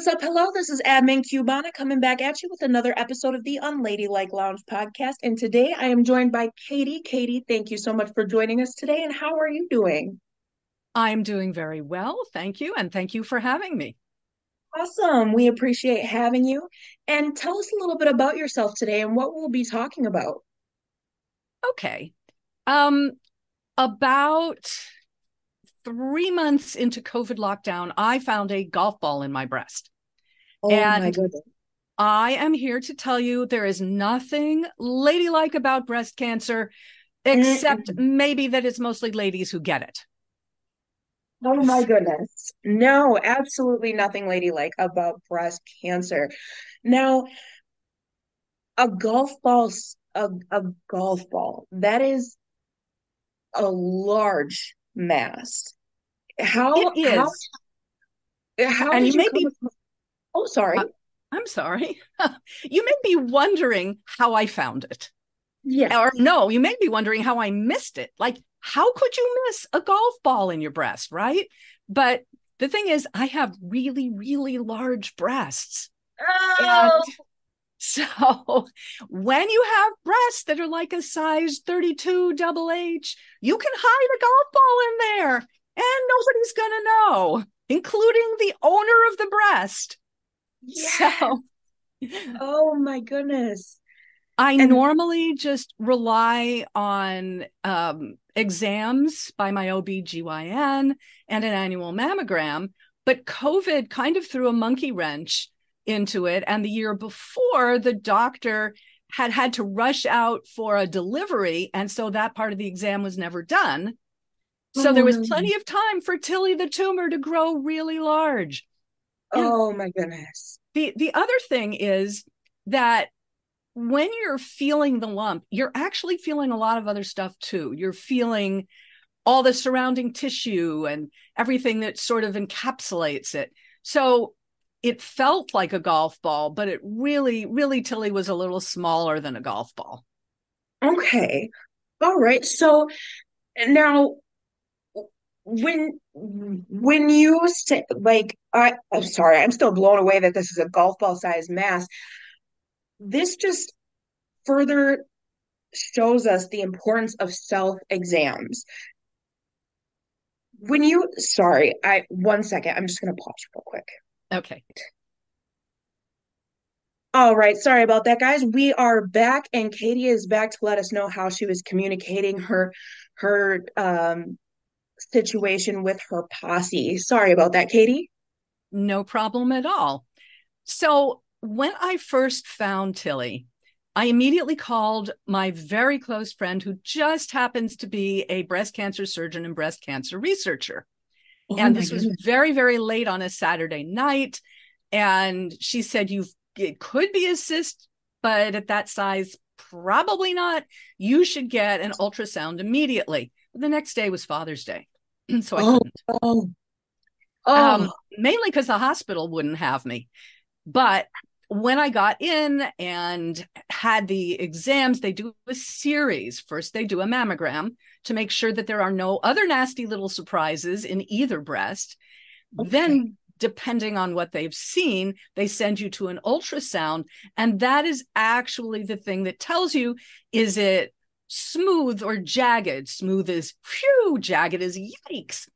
What's up? Hello, this is Admin Cubana coming back at you with another episode of the Unladylike Lounge podcast. And today I am joined by Katie. Katie, thank you so much for joining us today. And how are you doing? I'm doing very well. Thank you. And thank you for having me. Awesome. We appreciate having you. And tell us a little bit about yourself today and what we'll be talking about. Okay. Um, about three months into COVID lockdown, I found a golf ball in my breast. Oh and my goodness. I am here to tell you there is nothing ladylike about breast cancer, except mm maybe that it's mostly ladies who get it. Oh my goodness. No, absolutely nothing ladylike about breast cancer. Now, a golf ball, a, a golf ball, that is a large mass. How it is. How, how and you may be. Oh, sorry. Uh, I'm sorry. you may be wondering how I found it. Yeah. Or no, you may be wondering how I missed it. Like, how could you miss a golf ball in your breast, right? But the thing is, I have really, really large breasts. Oh. And so when you have breasts that are like a size 32 double H, you can hide a golf ball in there and nobody's going to know, including the owner of the breast. Yes. So, oh my goodness. I and- normally just rely on um, exams by my OB/GYN and an annual mammogram, but COVID kind of threw a monkey wrench into it. And the year before, the doctor had had to rush out for a delivery. And so that part of the exam was never done. So oh, there was oh. plenty of time for Tilly the tumor to grow really large. Oh my goodness. The the other thing is that when you're feeling the lump, you're actually feeling a lot of other stuff too. You're feeling all the surrounding tissue and everything that sort of encapsulates it. So it felt like a golf ball, but it really, really, Tilly was a little smaller than a golf ball. Okay. All right. So now when when you say like I I'm sorry, I'm still blown away that this is a golf ball size mass. This just further shows us the importance of self exams. When you sorry, I one second, I'm just gonna pause real quick. Okay. All right, sorry about that, guys. We are back, and Katie is back to let us know how she was communicating her her um, situation with her posse. Sorry about that, Katie. No problem at all. So when I first found Tilly, I immediately called my very close friend who just happens to be a breast cancer surgeon and breast cancer researcher. Oh and this goodness. was very, very late on a Saturday night. And she said, You've it could be a cyst, but at that size, probably not. You should get an ultrasound immediately. The next day was Father's Day. so I oh, couldn't. Oh. Oh. Um, mainly because the hospital wouldn't have me. But when I got in and had the exams, they do a series. First, they do a mammogram to make sure that there are no other nasty little surprises in either breast. Okay. Then, depending on what they've seen, they send you to an ultrasound. And that is actually the thing that tells you is it smooth or jagged? Smooth is phew, jagged is yikes.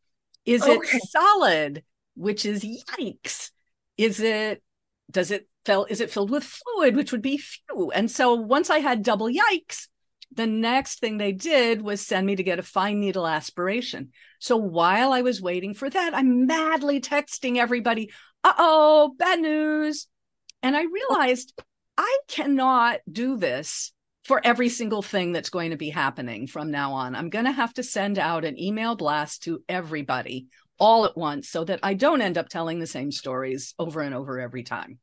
Is okay. it solid, which is yikes? Is it, does it felt is it filled with fluid which would be phew? and so once i had double yikes the next thing they did was send me to get a fine needle aspiration so while i was waiting for that i'm madly texting everybody uh-oh bad news and i realized i cannot do this for every single thing that's going to be happening from now on i'm going to have to send out an email blast to everybody all at once so that i don't end up telling the same stories over and over every time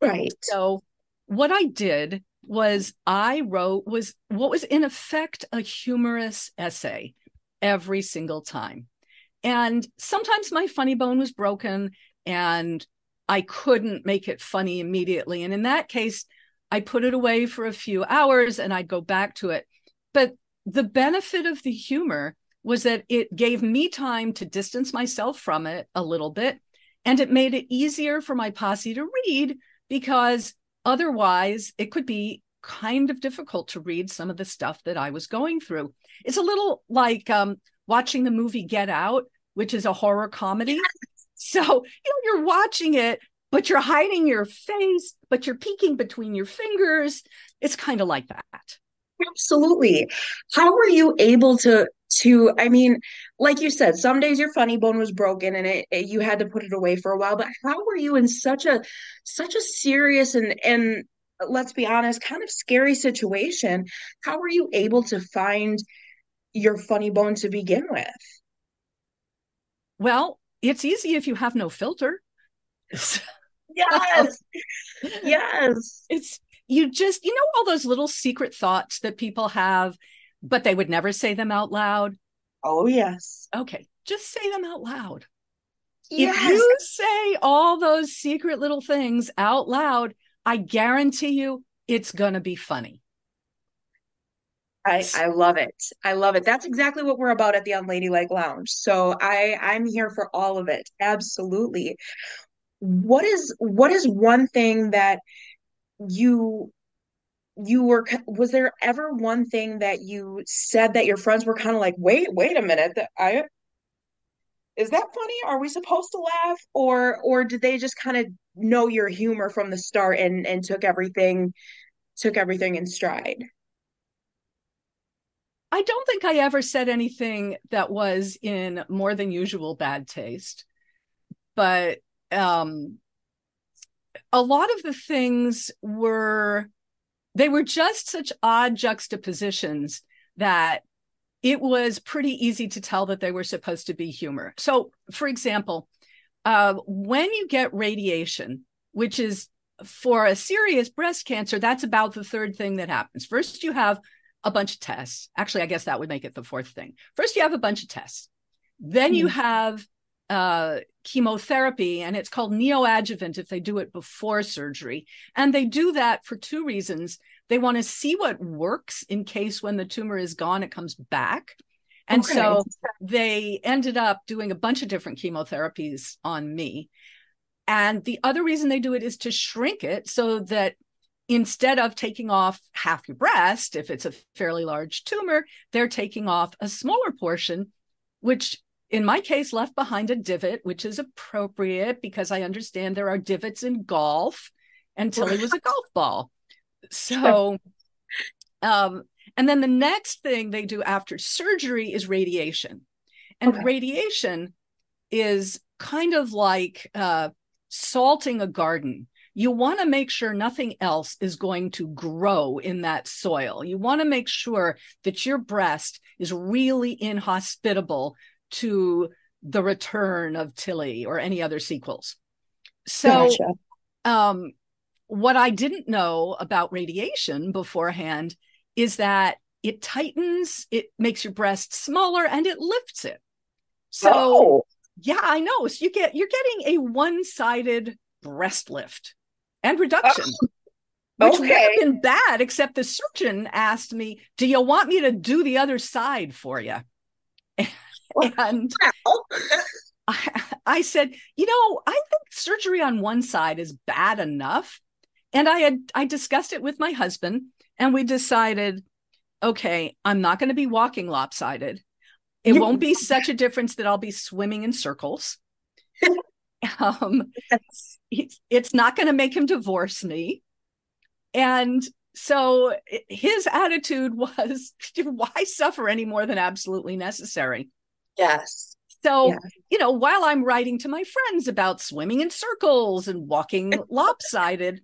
Right. So what I did was I wrote was what was in effect a humorous essay every single time. And sometimes my funny bone was broken and I couldn't make it funny immediately. And in that case, I put it away for a few hours and I'd go back to it. But the benefit of the humor was that it gave me time to distance myself from it a little bit And it made it easier for my posse to read because otherwise it could be kind of difficult to read some of the stuff that I was going through. It's a little like um, watching the movie Get Out, which is a horror comedy. So, you know, you're watching it, but you're hiding your face, but you're peeking between your fingers. It's kind of like that. Absolutely. How were you able to to I mean, like you said, some days your funny bone was broken and it, it, you had to put it away for a while, but how were you in such a such a serious and and let's be honest, kind of scary situation? How were you able to find your funny bone to begin with? Well, it's easy if you have no filter. yes. yes. It's you just, you know, all those little secret thoughts that people have, but they would never say them out loud. Oh, yes. Okay. Just say them out loud. Yes. If you say all those secret little things out loud, I guarantee you it's going to be funny. I, I love it. I love it. That's exactly what we're about at the Unladylike Lounge. So I I'm here for all of it. Absolutely. What is what is one thing that you you were was there ever one thing that you said that your friends were kind of like wait wait a minute that i is that funny? Are we supposed to laugh? Or or did they just kind of know your humor from the start and and took everything took everything in stride? I don't think i ever said anything that was in more than usual bad taste. But um a lot of the things were they were just such odd juxtapositions that it was pretty easy to tell that they were supposed to be humor. So, for example, uh, when you get radiation, which is for a serious breast cancer, that's about the third thing that happens. First, you have a bunch of tests. Actually, I guess that would make it the fourth thing. First, you have a bunch of tests. Then you hmm. have uh, chemotherapy, and it's called neoadjuvant if they do it before surgery. And they do that for two reasons. They want to see what works in case when the tumor is gone, it comes back. And okay. so they ended up doing a bunch of different chemotherapies on me. And the other reason they do it is to shrink it so that instead of taking off half your breast, if it's a fairly large tumor, they're taking off a smaller portion, which in my case, left behind a divot, which is appropriate because I understand there are divots in golf, and Tilly was a golf ball. So, um, and then the next thing they do after surgery is radiation. And okay. radiation is kind of like uh, salting a garden. You want to make sure nothing else is going to grow in that soil. You want to make sure that your breast is really inhospitable to the return of Tilly or any other sequels. So, gotcha. um, what I didn't know about radiation beforehand is that it tightens, it makes your breast smaller, and it lifts it. So, oh. yeah, I know. So you get you're getting a one-sided breast lift and reduction. Oh. Which okay. would have been bad, except the surgeon asked me, Do you want me to do the other side for you? and I, I said, you know, I think surgery on one side is bad enough. And I had I discussed it with my husband, and we decided, okay, I'm not going to be walking lopsided. It won't be such a difference that I'll be swimming in circles. um, yes. it's, it's not going to make him divorce me. And so his attitude was, why suffer any more than absolutely necessary? Yes. So, yes. you know, while I'm writing to my friends about swimming in circles and walking lopsided,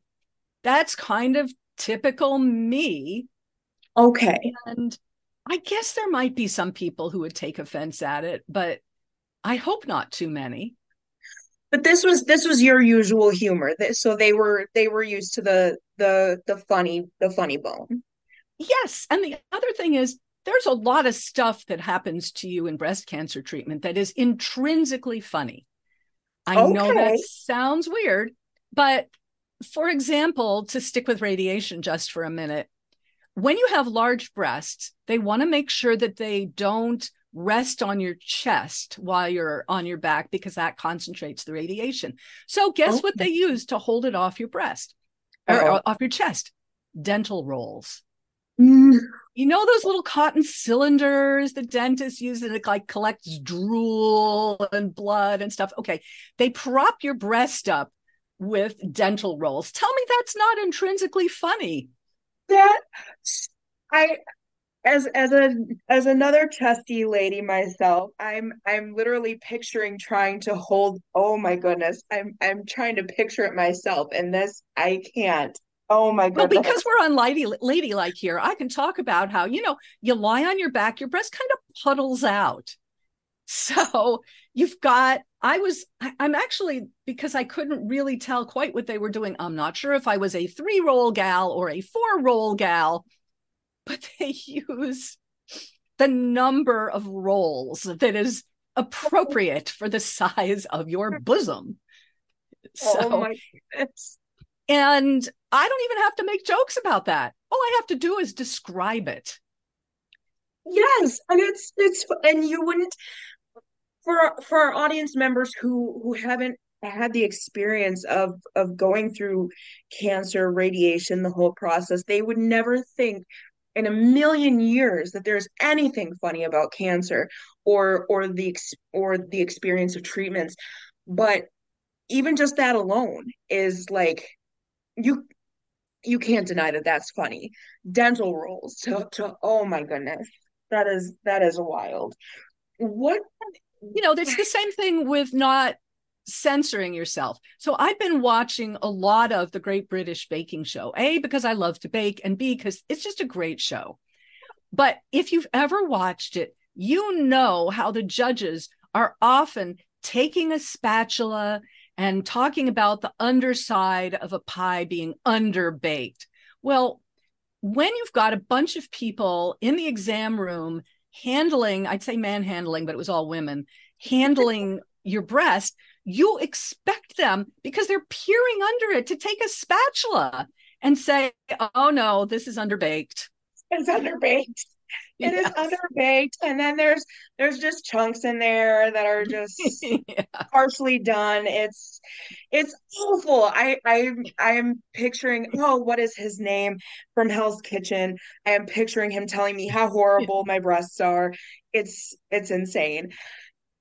that's kind of typical me. Okay. And I guess there might be some people who would take offense at it, but I hope not too many. But this was this was your usual humor. So they were they were used to the the the funny the funny bone. Yes, and the other thing is there's a lot of stuff that happens to you in breast cancer treatment that is intrinsically funny. I okay. know that sounds weird, but for example, to stick with radiation just for a minute, when you have large breasts, they want to make sure that they don't rest on your chest while you're on your back because that concentrates the radiation. So, guess what they use to hold it off your breast or, or off your chest? Dental rolls. Mm. You know those little cotton cylinders the dentist uses and it like collects drool and blood and stuff. Okay, they prop your breast up with dental rolls. Tell me that's not intrinsically funny. That I as as a as another chesty lady myself, I'm I'm literally picturing trying to hold oh my goodness. I'm I'm trying to picture it myself and this I can't. Oh my goodness. Well, because we're on lady ladylike here, I can talk about how, you know, you lie on your back, your breast kind of puddles out. So you've got, I was, I'm actually, because I couldn't really tell quite what they were doing. I'm not sure if I was a three roll gal or a four roll gal, but they use the number of rolls that is appropriate for the size of your bosom. Oh so, oh my goodness. And I don't even have to make jokes about that. All I have to do is describe it. Yes, and it's it's and you wouldn't for for our audience members who who haven't had the experience of of going through cancer, radiation, the whole process, they would never think in a million years that there's anything funny about cancer or or the or the experience of treatments. But even just that alone is like you you can't deny that that's funny. Dental rolls to to oh my goodness. That is that is wild. What you know, it's the same thing with not censoring yourself. So I've been watching a lot of the Great British Baking Show. A because I love to bake and B because it's just a great show. But if you've ever watched it, you know how the judges are often taking a spatula and talking about the underside of a pie being underbaked. Well, when you've got a bunch of people in the exam room handling, I'd say manhandling, but it was all women, handling your breast, you expect them because they're peering under it to take a spatula and say, oh no, this is underbaked. It's underbaked. It yes. is underbaked, and then there's there's just chunks in there that are just yeah. partially done. It's it's awful. I I I am picturing oh what is his name from Hell's Kitchen? I am picturing him telling me how horrible my breasts are. It's it's insane.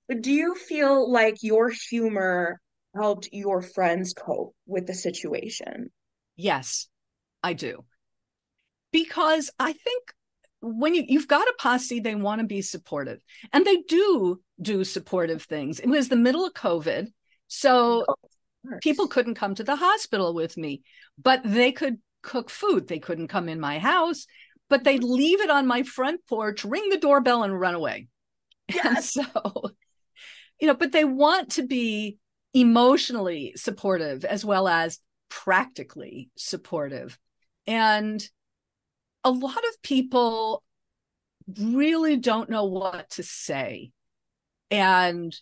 Do you feel like your humor helped your friends cope with the situation? Yes, I do. Because I think when you you've got a posse they want to be supportive. And they do do supportive things. It was the middle of covid so oh, people couldn't come to the hospital with me but they could cook food. They couldn't come in my house but they'd mm-hmm. leave it on my front porch ring the doorbell and run away. Yes. and so you know but they want to be emotionally supportive as well as practically supportive. And a lot of people really don't know what to say. And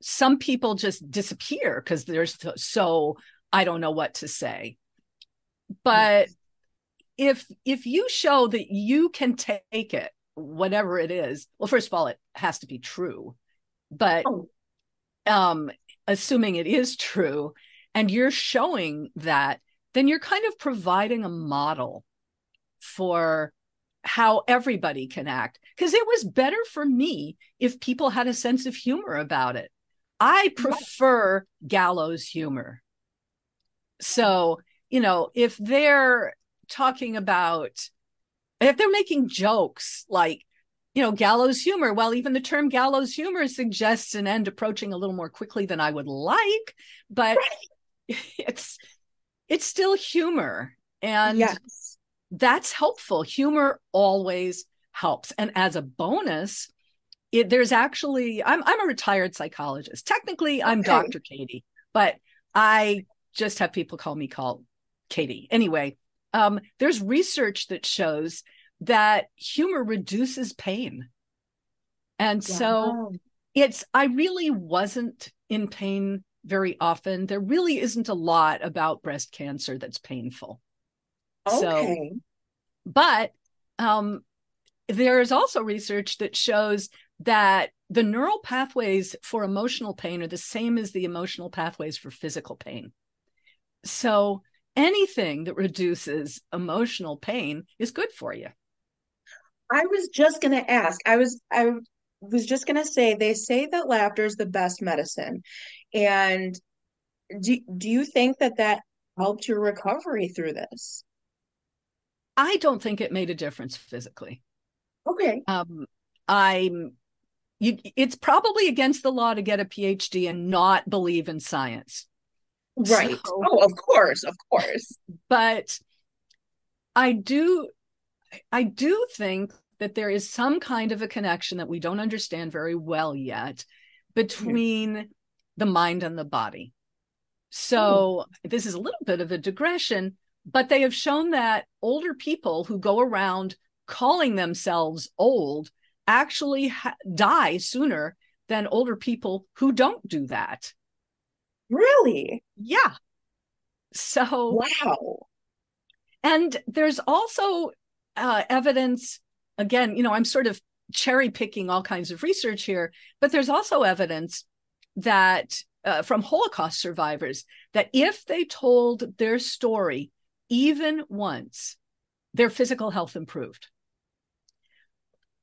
some people just disappear because there's so I don't know what to say. But yes. if if you show that you can take it, whatever it is, well, first of all, it has to be true. But oh. um, assuming it is true, and you're showing that, then you're kind of providing a model for how everybody can act because it was better for me if people had a sense of humor about it. I prefer gallows humor. So, you know, if they're talking about, if they're making jokes like, you know, gallows humor, well, even the term gallows humor suggests an end approaching a little more quickly than I would like, but right. it's it's still humor. And yes that's helpful. Humor always helps. And as a bonus, it, there's actually I'm I'm a retired psychologist. Technically, I'm okay. Dr. Katie, but I just have people call me call Katie. Anyway, um, there's research that shows that humor reduces pain. And so it's I really wasn't in pain very often. There really isn't a lot about breast cancer that's painful. Okay. So, but um, there is also research that shows that the neural pathways for emotional pain are the same as the emotional pathways for physical pain. So anything that reduces emotional pain is good for you. I was just going to ask. I was I was just going to say they say that laughter is the best medicine. And do do you think that that helped your recovery through this? I don't think it made a difference physically. Okay. Um I'm you it's probably against the law to get a PhD and not believe in science. Right. So, oh, of course, of course. But I do I do think that there is some kind of a connection that we don't understand very well yet between mm-hmm. the mind and the body. So Ooh. this is a little bit of a digression, but they have shown that older people who go around calling themselves old actually ha- die sooner than older people who don't do that. Really? Yeah. So, wow. And there's also uh, evidence, again, you know, I'm sort of cherry picking all kinds of research here, but there's also evidence that uh, from Holocaust survivors that if they told their story even once, their physical health improved.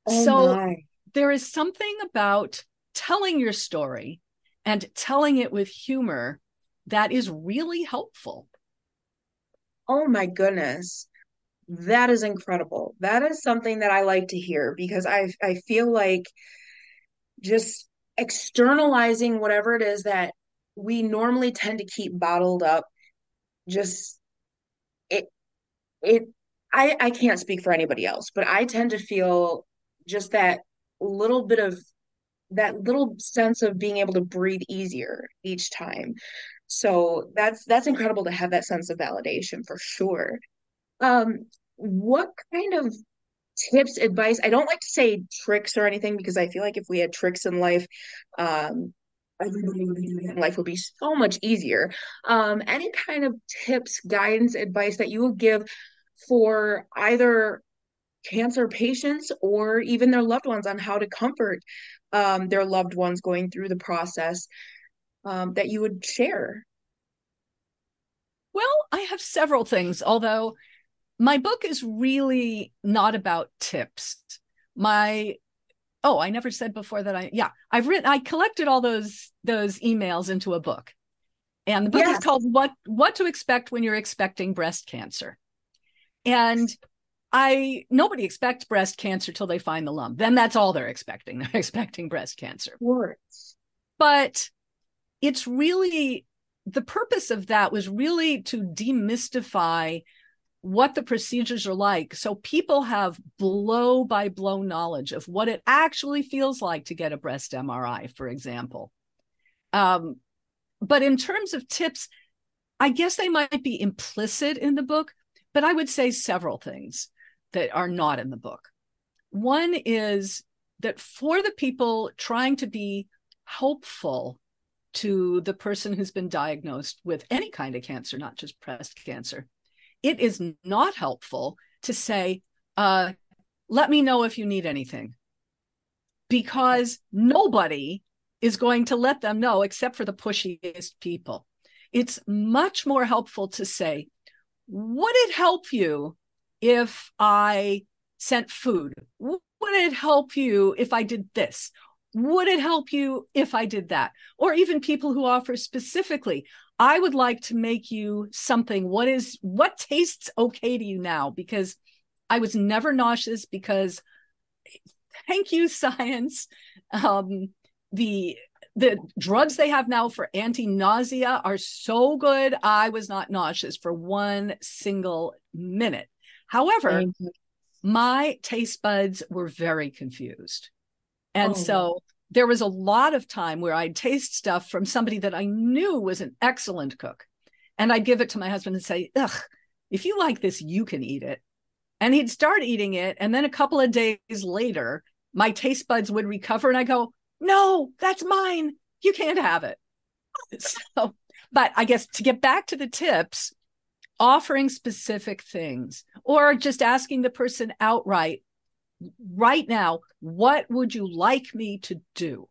Oh so my. there is something about telling your story and telling it with humor that is really helpful. Oh my goodness. That is incredible. That is something that I like to hear because I I feel like just externalizing whatever it is that we normally tend to keep bottled up just it it I I can't speak for anybody else, but I tend to feel just that little bit of that little sense of being able to breathe easier each time. So that's that's incredible to have that sense of validation for sure. Um, what kind of tips, advice? I don't like to say tricks or anything because I feel like if we had tricks in life, um, everybody. Life would be so much easier. Um, any kind of tips, guidance, advice that you would give for either cancer patients or even their loved ones on how to comfort um, their loved ones going through the process um, that you would share? Well, I have several things, although my book is really not about tips. My oh, I never said before that I yeah, I've written I collected all those those emails into a book. And the book yes. is called What What to Expect When You're Expecting Breast Cancer. And I nobody expects breast cancer till they find the lump. Then that's all they're expecting. They're expecting breast cancer. Words. But it's really the purpose of that was really to demystify what the procedures are like so people have blow by blow knowledge of what it actually feels like to get a breast MRI for example um, but in terms of tips i guess they might be implicit in the book but i would say several things that are not in the book. One is that for the people trying to be helpful to the person who's been diagnosed with any kind of cancer, not just breast cancer, it is not helpful to say, uh, let me know if you need anything. Because nobody is going to let them know except for the pushiest people. It's much more helpful to say, would it help you if I sent food? Would it help you if I did this? Would it help you if I did that? Or even people who offer specifically, I would like to make you something. What is what tastes okay to you now? Because I was never nauseous because thank you, science. Um, the the drugs they have now for anti-nausea are so good. I was not nauseous for one single minute. However, my taste buds were very confused. And oh. so there was a lot of time where I'd taste stuff from somebody that I knew was an excellent cook. And I'd give it to my husband and say, Ugh, if you like this, you can eat it. And he'd start eating it. And then a couple of days later, my taste buds would recover. And I go, No, that's mine. You can't have it. So, but I guess to get back to the tips, offering specific things or just asking the person outright right now, what would you like me to do?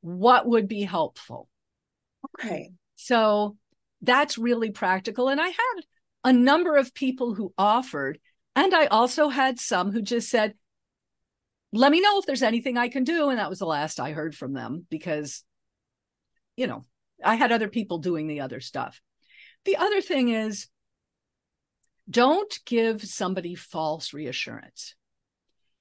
What would be helpful? Okay. So that's really practical. And I had a number of people who offered, and I also had some who just said, let me know if there's anything I can do. And that was the last I heard from them because, you know, I had other people doing the other stuff. The other thing is, don't give somebody false reassurance.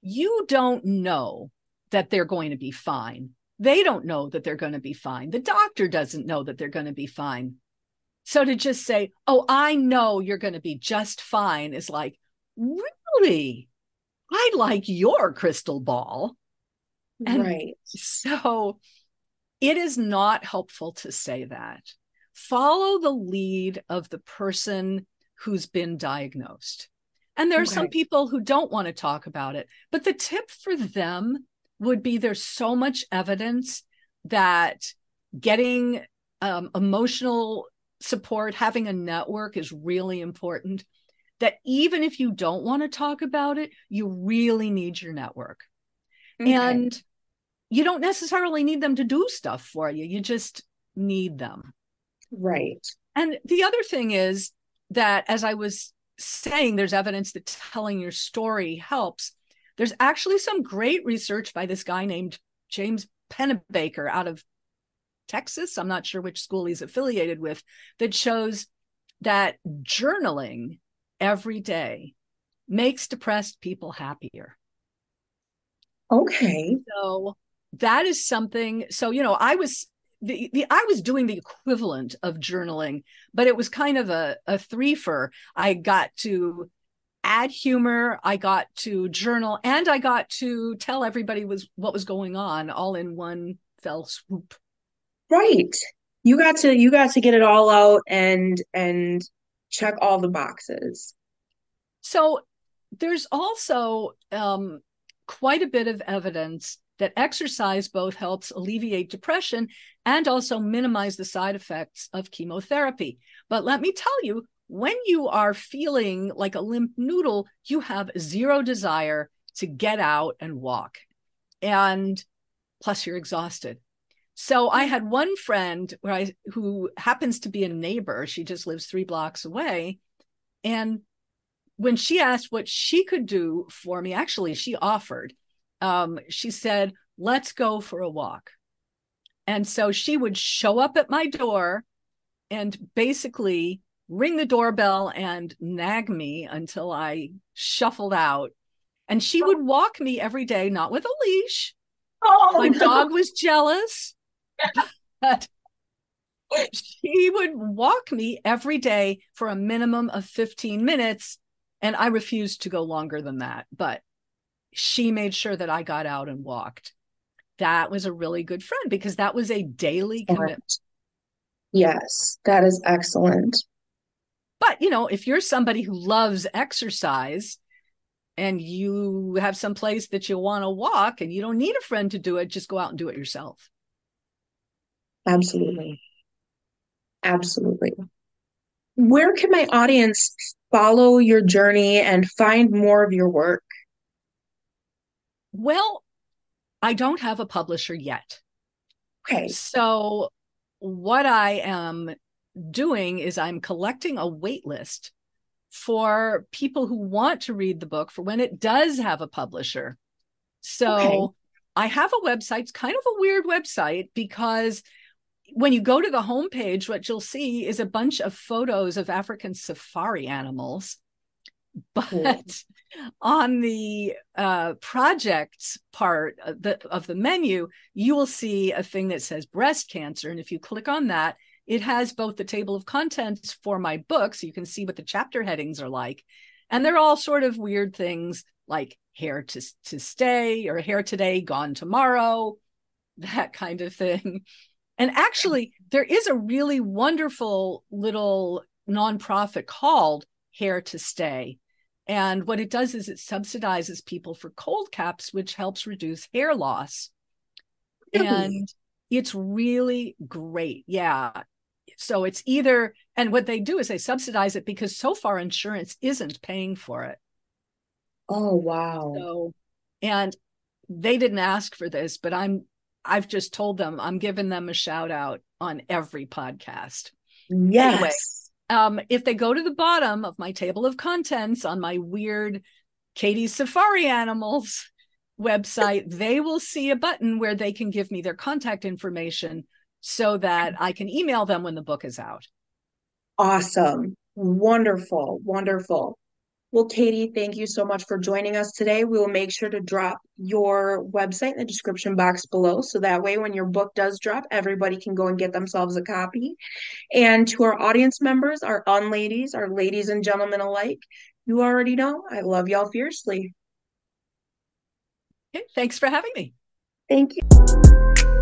You don't know that they're going to be fine. They don't know that they're going to be fine. The doctor doesn't know that they're going to be fine. So to just say, oh, I know you're going to be just fine is like, really? I like your crystal ball. And right. So it is not helpful to say that. Follow the lead of the person who's been diagnosed. And there are okay. some people who don't want to talk about it. But the tip for them would be there's so much evidence that getting um, emotional support, having a network is really important. That even if you don't want to talk about it, you really need your network. Okay. And you don't necessarily need them to do stuff for you, you just need them. Right. And the other thing is that, as I was saying, there's evidence that telling your story helps. There's actually some great research by this guy named James Pennebaker out of Texas. I'm not sure which school he's affiliated with, that shows that journaling every day makes depressed people happier. Okay. So that is something. So, you know, I was the, the I was doing the equivalent of journaling, but it was kind of a, a threefer. I got to add humor, I got to journal, and I got to tell everybody was what was going on all in one fell swoop. Right. You got to you got to get it all out and and check all the boxes. So there's also um, quite a bit of evidence that exercise both helps alleviate depression and also minimize the side effects of chemotherapy. But let me tell you, when you are feeling like a limp noodle, you have zero desire to get out and walk. And plus, you're exhausted. So I had one friend I who happens to be a neighbor. She just lives three blocks away. And when she asked what she could do for me, actually, she offered. Um, she said, Let's go for a walk. And so she would show up at my door and basically ring the doorbell and nag me until I shuffled out. And she would walk me every day, not with a leash. Oh, my no. dog was jealous but she would walk me every day for a minimum of 15 minutes. And I refused to go longer than that. But she made sure that I got out and walked. That was a really good friend because that was a daily commitment. Yes, that is excellent. But, you know, if you're somebody who loves exercise and you have some place that you want to walk and you don't need a friend to do it, just go out and do it yourself. Absolutely. Absolutely. Where can my audience follow your journey and find more of your work? Well, I don't have a publisher yet. Okay. So, what I am doing is I'm collecting a wait list for people who want to read the book for when it does have a publisher. So, okay. I have a website. It's kind of a weird website because when you go to the homepage, what you'll see is a bunch of photos of African safari animals. But. On the uh, projects part of the, of the menu, you will see a thing that says breast cancer. And if you click on that, it has both the table of contents for my book, so you can see what the chapter headings are like. And they're all sort of weird things like hair to, to stay or hair today, gone tomorrow, that kind of thing. And actually, there is a really wonderful little nonprofit called Hair to Stay. And what it does is it subsidizes people for cold caps, which helps reduce hair loss. Really? And it's really great. Yeah. So it's either, and what they do is they subsidize it because so far insurance isn't paying for it. Oh, wow. So And they didn't ask for this, but I'm I've just told them I'm giving them a shout out on every podcast. Yes. Anyway, um, if they go to the bottom of my table of contents on my weird Katie's Safari Animals website, they will see a button where they can give me their contact information so that I can email them when the book is out. Awesome. Wonderful. Wonderful. Well, Katie, thank you so much for joining us today. We will make sure to drop your website in the description box below. So that way, when your book does drop, everybody can go and get themselves a copy. And to our audience members, our unladies, our ladies and gentlemen alike, you already know I love y'all fiercely. Okay, thanks for having me. Thank you.